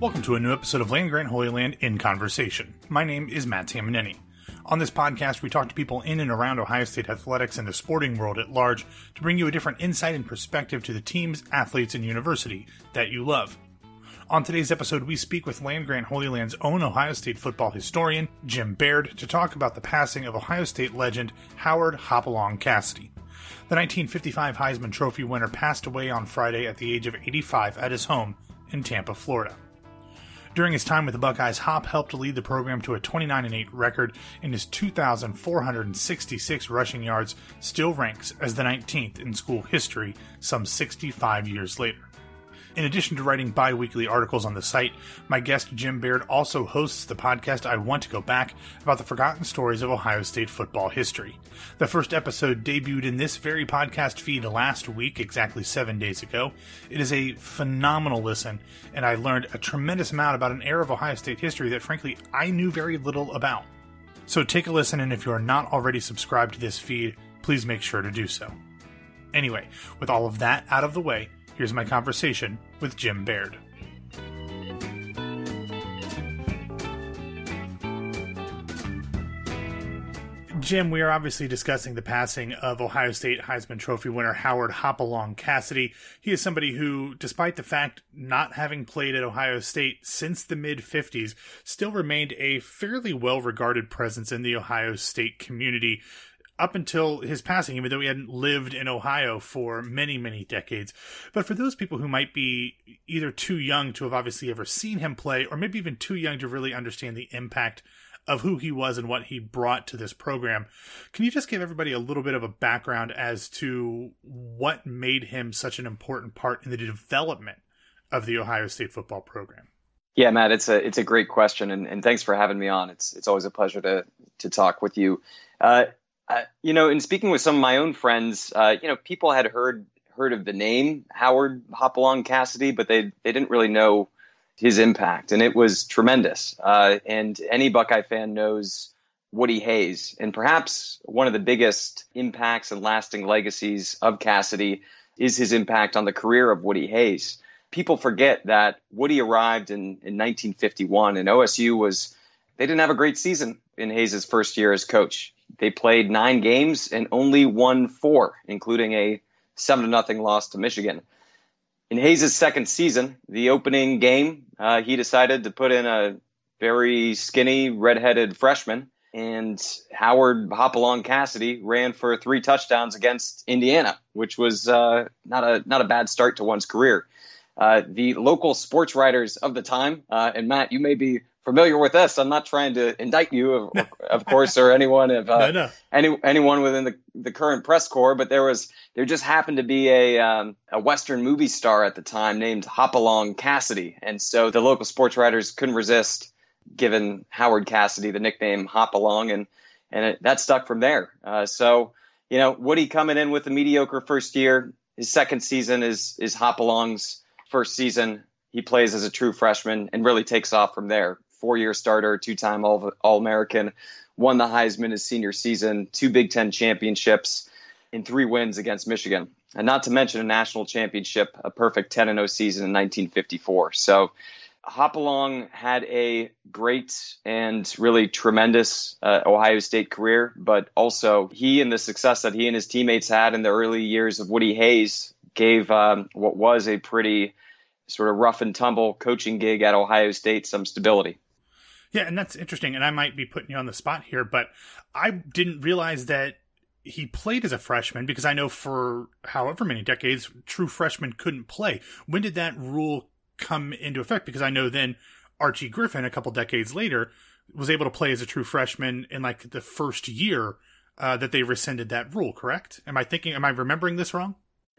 Welcome to a new episode of Land Grant Holy Land in Conversation. My name is Matt Tamanini. On this podcast, we talk to people in and around Ohio State athletics and the sporting world at large to bring you a different insight and perspective to the teams, athletes, and university that you love. On today's episode, we speak with Land Grant Holy Land's own Ohio State football historian, Jim Baird, to talk about the passing of Ohio State legend Howard Hopalong Cassidy. The 1955 Heisman Trophy winner passed away on Friday at the age of 85 at his home in Tampa, Florida. During his time with the Buckeyes, Hop helped lead the program to a 29 8 record, and his 2,466 rushing yards still ranks as the 19th in school history some 65 years later. In addition to writing bi weekly articles on the site, my guest Jim Baird also hosts the podcast I Want to Go Back about the forgotten stories of Ohio State football history. The first episode debuted in this very podcast feed last week, exactly seven days ago. It is a phenomenal listen, and I learned a tremendous amount about an era of Ohio State history that, frankly, I knew very little about. So take a listen, and if you are not already subscribed to this feed, please make sure to do so. Anyway, with all of that out of the way, Here's my conversation with Jim Baird. Jim, we are obviously discussing the passing of Ohio State Heisman Trophy winner Howard Hopalong Cassidy. He is somebody who, despite the fact not having played at Ohio State since the mid 50s, still remained a fairly well regarded presence in the Ohio State community up until his passing, even though he hadn't lived in Ohio for many, many decades. But for those people who might be either too young to have obviously ever seen him play, or maybe even too young to really understand the impact of who he was and what he brought to this program, can you just give everybody a little bit of a background as to what made him such an important part in the development of the Ohio State football program? Yeah, Matt, it's a it's a great question, and, and thanks for having me on. It's it's always a pleasure to to talk with you. Uh, uh, you know, in speaking with some of my own friends, uh, you know, people had heard heard of the name Howard Hopalong Cassidy, but they they didn't really know his impact, and it was tremendous. Uh, and any Buckeye fan knows Woody Hayes, and perhaps one of the biggest impacts and lasting legacies of Cassidy is his impact on the career of Woody Hayes. People forget that Woody arrived in, in 1951, and OSU was they didn't have a great season in Hayes' first year as coach. They played nine games and only won four, including a seven to nothing loss to Michigan. In Hayes' second season, the opening game, uh, he decided to put in a very skinny, redheaded freshman, and Howard Hopalong Cassidy ran for three touchdowns against Indiana, which was uh, not a not a bad start to one's career. Uh, the local sports writers of the time, uh, and Matt, you may be familiar with this. I'm not trying to indict you, of, of course, or anyone of uh, no, no. any anyone within the, the current press corps. But there was there just happened to be a um, a Western movie star at the time named Hopalong Cassidy, and so the local sports writers couldn't resist giving Howard Cassidy the nickname Hopalong, and and it, that stuck from there. Uh, so you know, Woody coming in with a mediocre first year. His second season is is Hopalong's first season. He plays as a true freshman and really takes off from there four year starter, two time All American, won the Heisman his senior season, two Big Ten championships, and three wins against Michigan. And not to mention a national championship, a perfect 10 0 season in 1954. So Hopalong had a great and really tremendous uh, Ohio State career, but also he and the success that he and his teammates had in the early years of Woody Hayes gave um, what was a pretty sort of rough and tumble coaching gig at Ohio State some stability. Yeah, and that's interesting. And I might be putting you on the spot here, but I didn't realize that he played as a freshman because I know for however many decades, true freshmen couldn't play. When did that rule come into effect? Because I know then Archie Griffin, a couple decades later, was able to play as a true freshman in like the first year uh, that they rescinded that rule. Correct? Am I thinking? Am I remembering this wrong?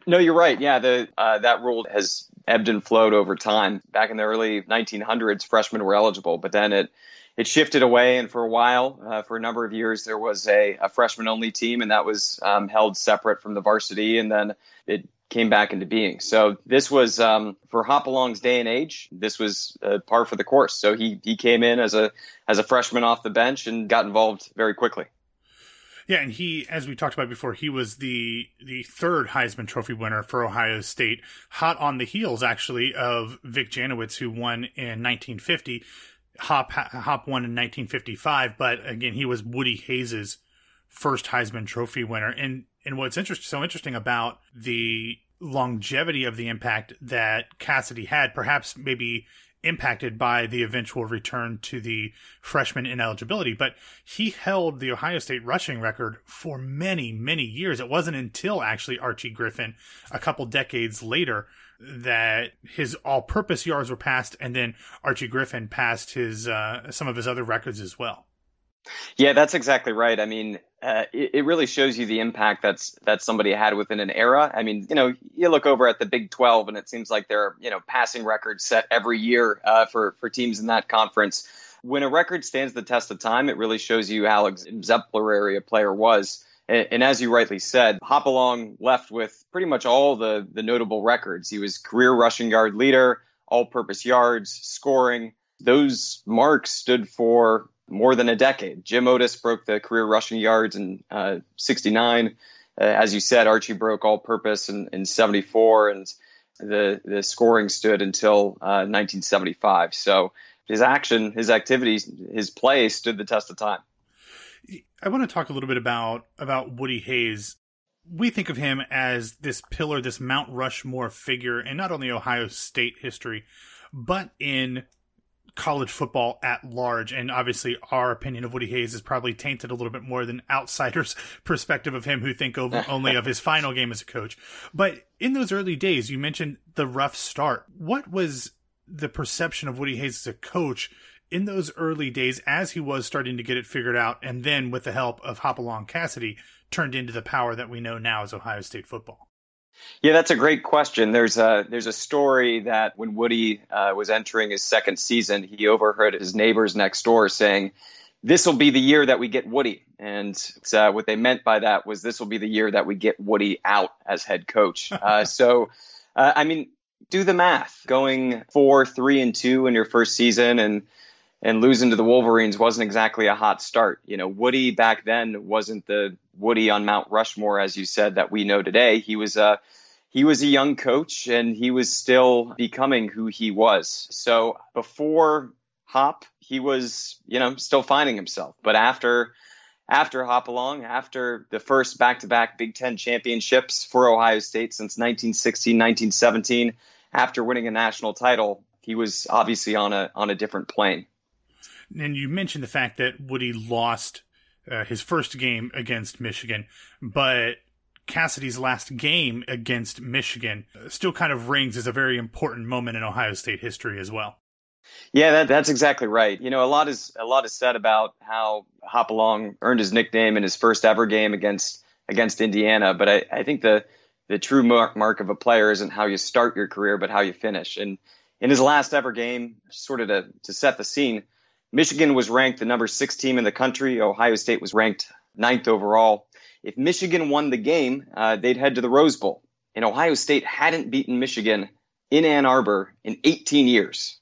No, you're right. Yeah, the uh, that rule has ebbed and flowed over time. Back in the early 1900s, freshmen were eligible, but then it it shifted away, and for a while, uh, for a number of years, there was a, a freshman only team, and that was um, held separate from the varsity, and then it came back into being. So this was um, for Hopalong's day and age. This was uh, par for the course. So he he came in as a as a freshman off the bench and got involved very quickly. Yeah, and he, as we talked about before, he was the the third Heisman Trophy winner for Ohio State, hot on the heels actually of Vic Janowicz, who won in 1950. Hop Hop won in 1955, but again, he was Woody Hayes's first Heisman Trophy winner. And and what's interest, so interesting about the longevity of the impact that Cassidy had, perhaps maybe impacted by the eventual return to the freshman ineligibility, but he held the Ohio State rushing record for many, many years. It wasn't until actually Archie Griffin, a couple decades later, that his all-purpose yards were passed, and then Archie Griffin passed his uh, some of his other records as well. Yeah, that's exactly right. I mean, uh, it, it, really shows you the impact that's that somebody had within an era. I mean, you know, you look over at the Big 12, and it seems like there are you know passing records set every year uh, for for teams in that conference. When a record stands the test of time, it really shows you how exemplary a player was. And, and as you rightly said, Hopalong left with pretty much all the the notable records. He was career rushing yard leader, all-purpose yards, scoring. Those marks stood for more than a decade. Jim Otis broke the career rushing yards in uh, 69. Uh, as you said, Archie broke all purpose in, in 74, and the, the scoring stood until uh, 1975. So his action, his activities, his play stood the test of time. I want to talk a little bit about about Woody Hayes. We think of him as this pillar, this Mount Rushmore figure in not only Ohio State history, but in college football at large. And obviously, our opinion of Woody Hayes is probably tainted a little bit more than outsiders' perspective of him who think over, only of his final game as a coach. But in those early days, you mentioned the rough start. What was the perception of Woody Hayes as a coach in those early days as he was starting to get it figured out? And then, with the help of Hopalong Cassidy, turned into the power that we know now as Ohio State football? Yeah, that's a great question. There's a there's a story that when Woody uh, was entering his second season, he overheard his neighbors next door saying, "This will be the year that we get Woody." And uh, what they meant by that was this will be the year that we get Woody out as head coach. Uh, so, uh, I mean, do the math. Going four, three, and two in your first season, and and losing to the Wolverines wasn't exactly a hot start. You know, Woody back then wasn't the Woody on Mount Rushmore, as you said, that we know today. He was a he was a young coach and he was still becoming who he was. So before Hop, he was, you know, still finding himself. But after after Hopalong, after the first back-to-back Big Ten championships for Ohio State since 1916, 1917, after winning a national title, he was obviously on a on a different plane. And you mentioned the fact that Woody lost uh, his first game against Michigan, but Cassidy's last game against Michigan still kind of rings as a very important moment in Ohio State history as well. Yeah, that, that's exactly right. You know, a lot is a lot is said about how Hopalong earned his nickname in his first ever game against against Indiana, but I, I think the the true mark, mark of a player isn't how you start your career, but how you finish. And in his last ever game, sort of to, to set the scene, Michigan was ranked the number six team in the country. Ohio State was ranked ninth overall. If Michigan won the game, uh, they'd head to the Rose Bowl. And Ohio State hadn't beaten Michigan in Ann Arbor in 18 years.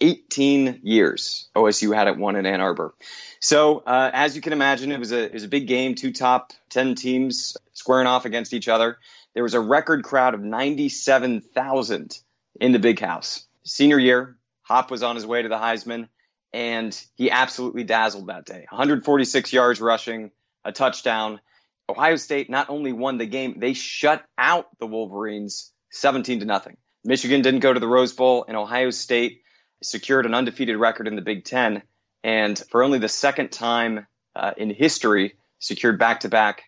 18 years OSU hadn't won in Ann Arbor. So, uh, as you can imagine, it was a it was a big game. Two top 10 teams squaring off against each other. There was a record crowd of 97,000 in the Big House. Senior year, Hop was on his way to the Heisman and he absolutely dazzled that day. 146 yards rushing, a touchdown. Ohio State not only won the game, they shut out the Wolverines 17 to nothing. Michigan didn't go to the Rose Bowl, and Ohio State secured an undefeated record in the Big Ten, and for only the second time uh, in history, secured back-to-back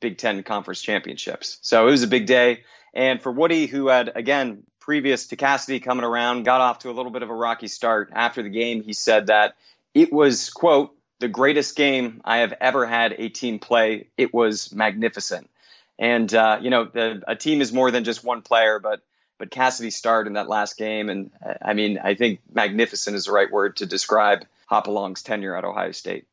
Big Ten conference championships. So it was a big day. And for Woody, who had again previous to Cassidy coming around, got off to a little bit of a rocky start. After the game, he said that it was, quote, the greatest game I have ever had a team play. It was magnificent. And, uh, you know, the, a team is more than just one player, but but Cassidy starred in that last game. And I mean, I think magnificent is the right word to describe Hopalong's tenure at Ohio State.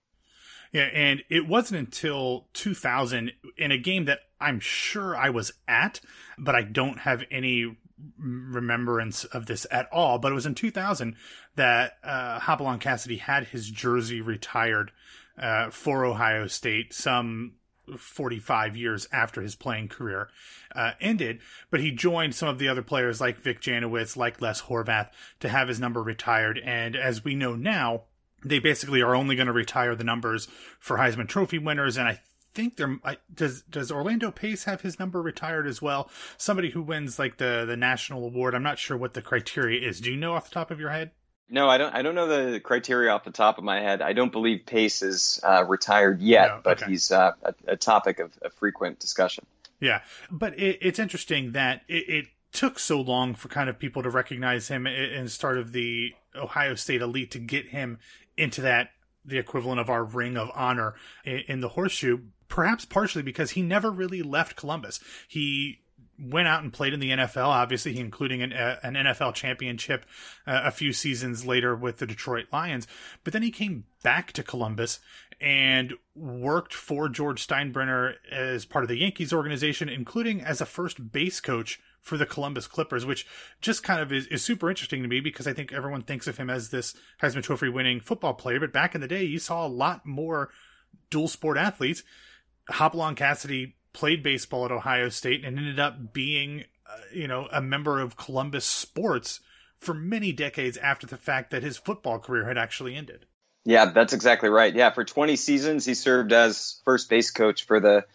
Yeah, and it wasn't until 2000 in a game that I'm sure I was at, but I don't have any remembrance of this at all, but it was in 2000 that uh, Hopalong Cassidy had his jersey retired uh, for Ohio State some 45 years after his playing career uh, ended. But he joined some of the other players like Vic Janowicz, like Les Horvath, to have his number retired. And as we know now, they basically are only going to retire the numbers for Heisman Trophy winners. And I think there does does Orlando Pace have his number retired as well? Somebody who wins like the the national award. I'm not sure what the criteria is. Do you know off the top of your head? No, I don't. I don't know the criteria off the top of my head. I don't believe Pace is uh, retired yet, no, but he's uh, a, a, topic of, of, frequent discussion. Yeah, but it, it's interesting that it, it, took so long for kind of people to recognize him and start of the Ohio State elite to get him into that the equivalent of our ring of honor in the horseshoe. Perhaps partially because he never really left Columbus. He went out and played in the NFL, obviously, including an, uh, an NFL championship uh, a few seasons later with the Detroit Lions. But then he came back to Columbus and worked for George Steinbrenner as part of the Yankees organization, including as a first base coach for the Columbus Clippers, which just kind of is, is super interesting to me because I think everyone thinks of him as this Heisman Trophy winning football player. But back in the day, you saw a lot more dual sport athletes. Hopalong Cassidy played baseball at Ohio State and ended up being, uh, you know, a member of Columbus sports for many decades after the fact that his football career had actually ended. Yeah, that's exactly right. Yeah, for 20 seasons he served as first base coach for the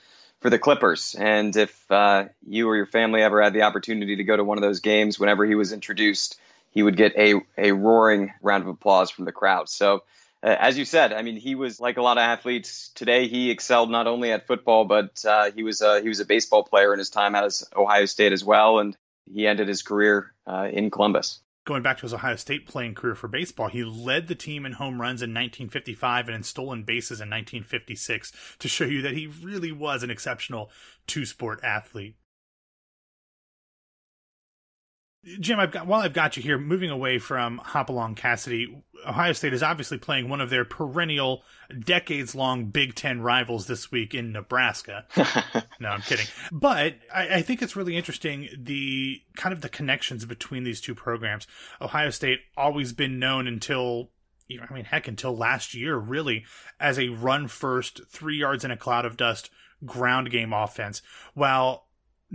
for the Clippers. And if uh, you or your family ever had the opportunity to go to one of those games, whenever he was introduced, he would get a a roaring round of applause from the crowd. So uh, as you said, I mean, he was like a lot of athletes today. He excelled not only at football, but uh, he was a, he was a baseball player in his time at Ohio State as well, and he ended his career uh, in Columbus. Going back to his Ohio State playing career for baseball, he led the team in home runs in 1955 and in stolen bases in 1956 to show you that he really was an exceptional two sport athlete. Jim, I've got while I've got you here, moving away from Hopalong Cassidy, Ohio State is obviously playing one of their perennial, decades-long Big Ten rivals this week in Nebraska. no, I'm kidding. But I, I, think it's really interesting the kind of the connections between these two programs. Ohio State always been known until I mean, heck, until last year, really, as a run first, three yards in a cloud of dust ground game offense. While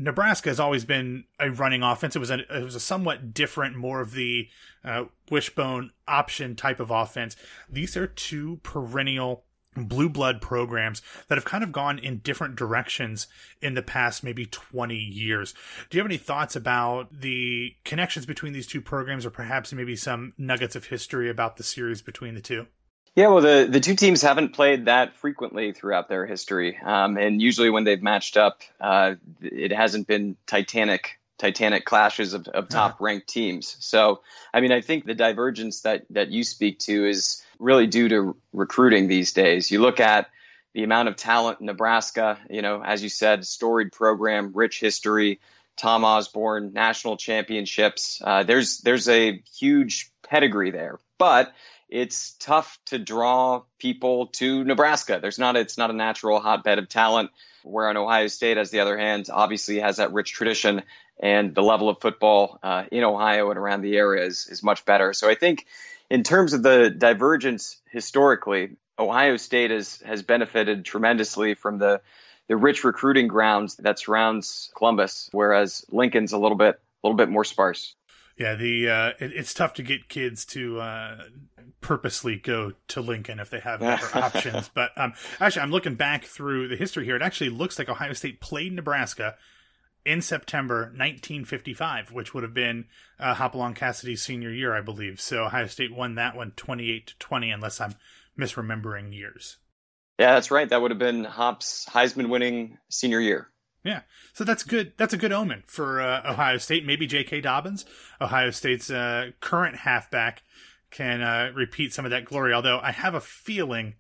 Nebraska has always been a running offense. It was a it was a somewhat different, more of the uh, wishbone option type of offense. These are two perennial blue blood programs that have kind of gone in different directions in the past maybe 20 years. Do you have any thoughts about the connections between these two programs or perhaps maybe some nuggets of history about the series between the two? Yeah, well, the, the two teams haven't played that frequently throughout their history, um, and usually when they've matched up, uh, it hasn't been titanic titanic clashes of, of top ranked teams. So, I mean, I think the divergence that that you speak to is really due to recruiting these days. You look at the amount of talent in Nebraska. You know, as you said, storied program, rich history. Tom Osborne, national championships. Uh, there's there's a huge pedigree there, but it's tough to draw people to Nebraska. There's not it's not a natural hotbed of talent. Where on Ohio State, as the other hand, obviously has that rich tradition, and the level of football uh, in Ohio and around the area is is much better. So I think, in terms of the divergence historically, Ohio State has has benefited tremendously from the the rich recruiting grounds that surrounds Columbus, whereas Lincoln's a little bit a little bit more sparse. Yeah, the uh, it, it's tough to get kids to uh, purposely go to Lincoln if they have other options. But um, actually, I'm looking back through the history here. It actually looks like Ohio State played Nebraska in September 1955, which would have been uh, Hopalong Cassidy's senior year, I believe. So Ohio State won that one 28 to 20, unless I'm misremembering years. Yeah, that's right. That would have been Hop's Heisman winning senior year. Yeah, so that's good. That's a good omen for uh, Ohio State. Maybe J.K. Dobbins, Ohio State's uh, current halfback, can uh, repeat some of that glory. Although I have a feeling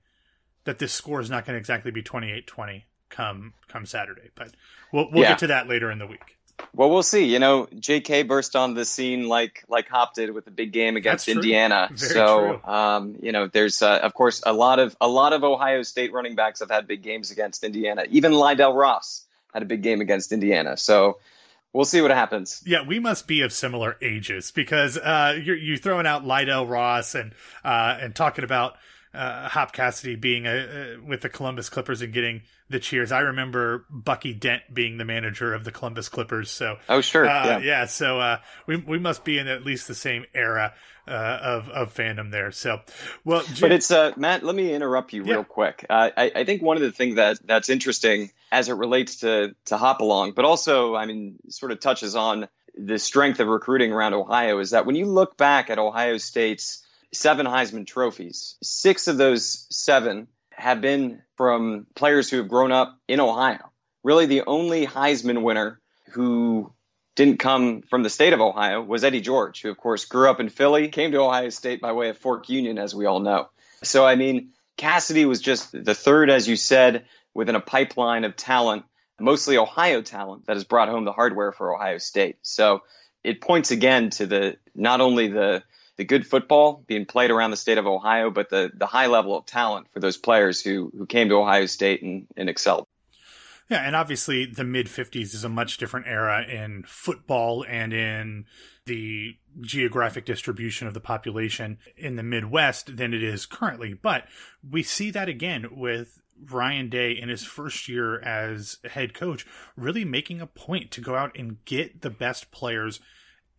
that this score is not going to exactly be 28-20 come come Saturday, but we'll we'll yeah. get to that later in the week. Well, we'll see. You know, J.K. burst on the scene like like Hop did with the big game against Indiana. so, um, you know, there's uh, of course a lot of a lot of Ohio State running backs have had big games against Indiana. Even Lydell Ross had a big game against Indiana. So we'll see what happens. Yeah, we must be of similar ages because uh, you're you throwing out Lydell Ross and uh, and talking about uh, Hop Cassidy being a, a, with the Columbus Clippers and getting the cheers. I remember Bucky Dent being the manager of the Columbus Clippers. So oh sure, uh, yeah. yeah. So uh, we we must be in at least the same era uh, of of fandom there. So well, Jim, but it's uh, Matt. Let me interrupt you yeah. real quick. Uh, I I think one of the things that that's interesting as it relates to to Hopalong, but also I mean sort of touches on the strength of recruiting around Ohio is that when you look back at Ohio State's seven Heisman trophies, six of those seven have been from players who have grown up in Ohio. Really, the only Heisman winner who didn't come from the state of Ohio was Eddie George, who, of course, grew up in Philly, came to Ohio State by way of Fork Union, as we all know. So, I mean, Cassidy was just the third, as you said, within a pipeline of talent, mostly Ohio talent, that has brought home the hardware for Ohio State. So, it points again to the not only the the good football being played around the state of Ohio, but the the high level of talent for those players who who came to Ohio State and, and excelled. Yeah, and obviously the mid 50s is a much different era in football and in the geographic distribution of the population in the Midwest than it is currently. But we see that again with Ryan Day in his first year as head coach, really making a point to go out and get the best players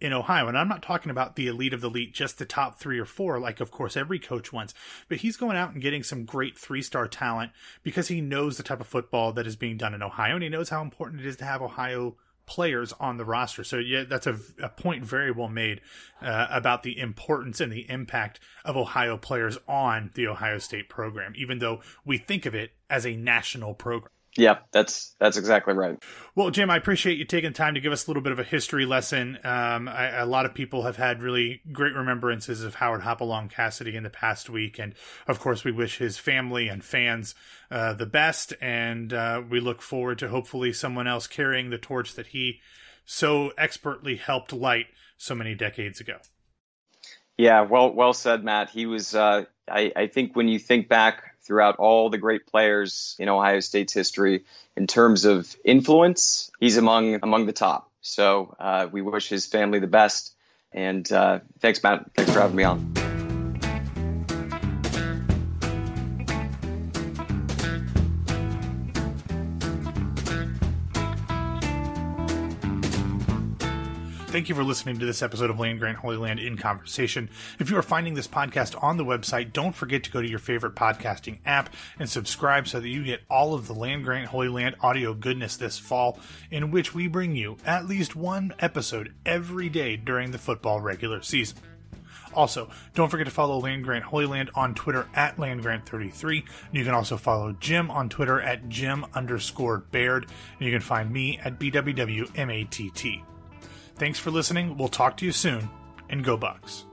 in Ohio. And I'm not talking about the elite of the elite, just the top three or four, like of course every coach wants, but he's going out and getting some great three star talent because he knows the type of football that is being done in Ohio and he knows how important it is to have Ohio players on the roster. So yeah, that's a, a point very well made uh, about the importance and the impact of Ohio players on the Ohio State program, even though we think of it as a national program. Yeah, that's that's exactly right. Well, Jim, I appreciate you taking time to give us a little bit of a history lesson. Um, I, a lot of people have had really great remembrances of Howard Hopalong Cassidy in the past week, and of course, we wish his family and fans uh, the best, and uh, we look forward to hopefully someone else carrying the torch that he so expertly helped light so many decades ago. Yeah, well, well said, Matt. He was. Uh, I, I think when you think back throughout all the great players in Ohio State's history in terms of influence. He's among among the top. So uh, we wish his family the best. And uh, thanks, Matt. Thanks for having me on. Thank you for listening to this episode of Land Grant Holy Land in Conversation. If you are finding this podcast on the website, don't forget to go to your favorite podcasting app and subscribe so that you get all of the Land Grant Holy Land audio goodness this fall, in which we bring you at least one episode every day during the football regular season. Also, don't forget to follow Land Grant Holy Land on Twitter at LandGrant33. You can also follow Jim on Twitter at Jim underscore Baird. And you can find me at BWWMATT. Thanks for listening. We'll talk to you soon, and go Bucks.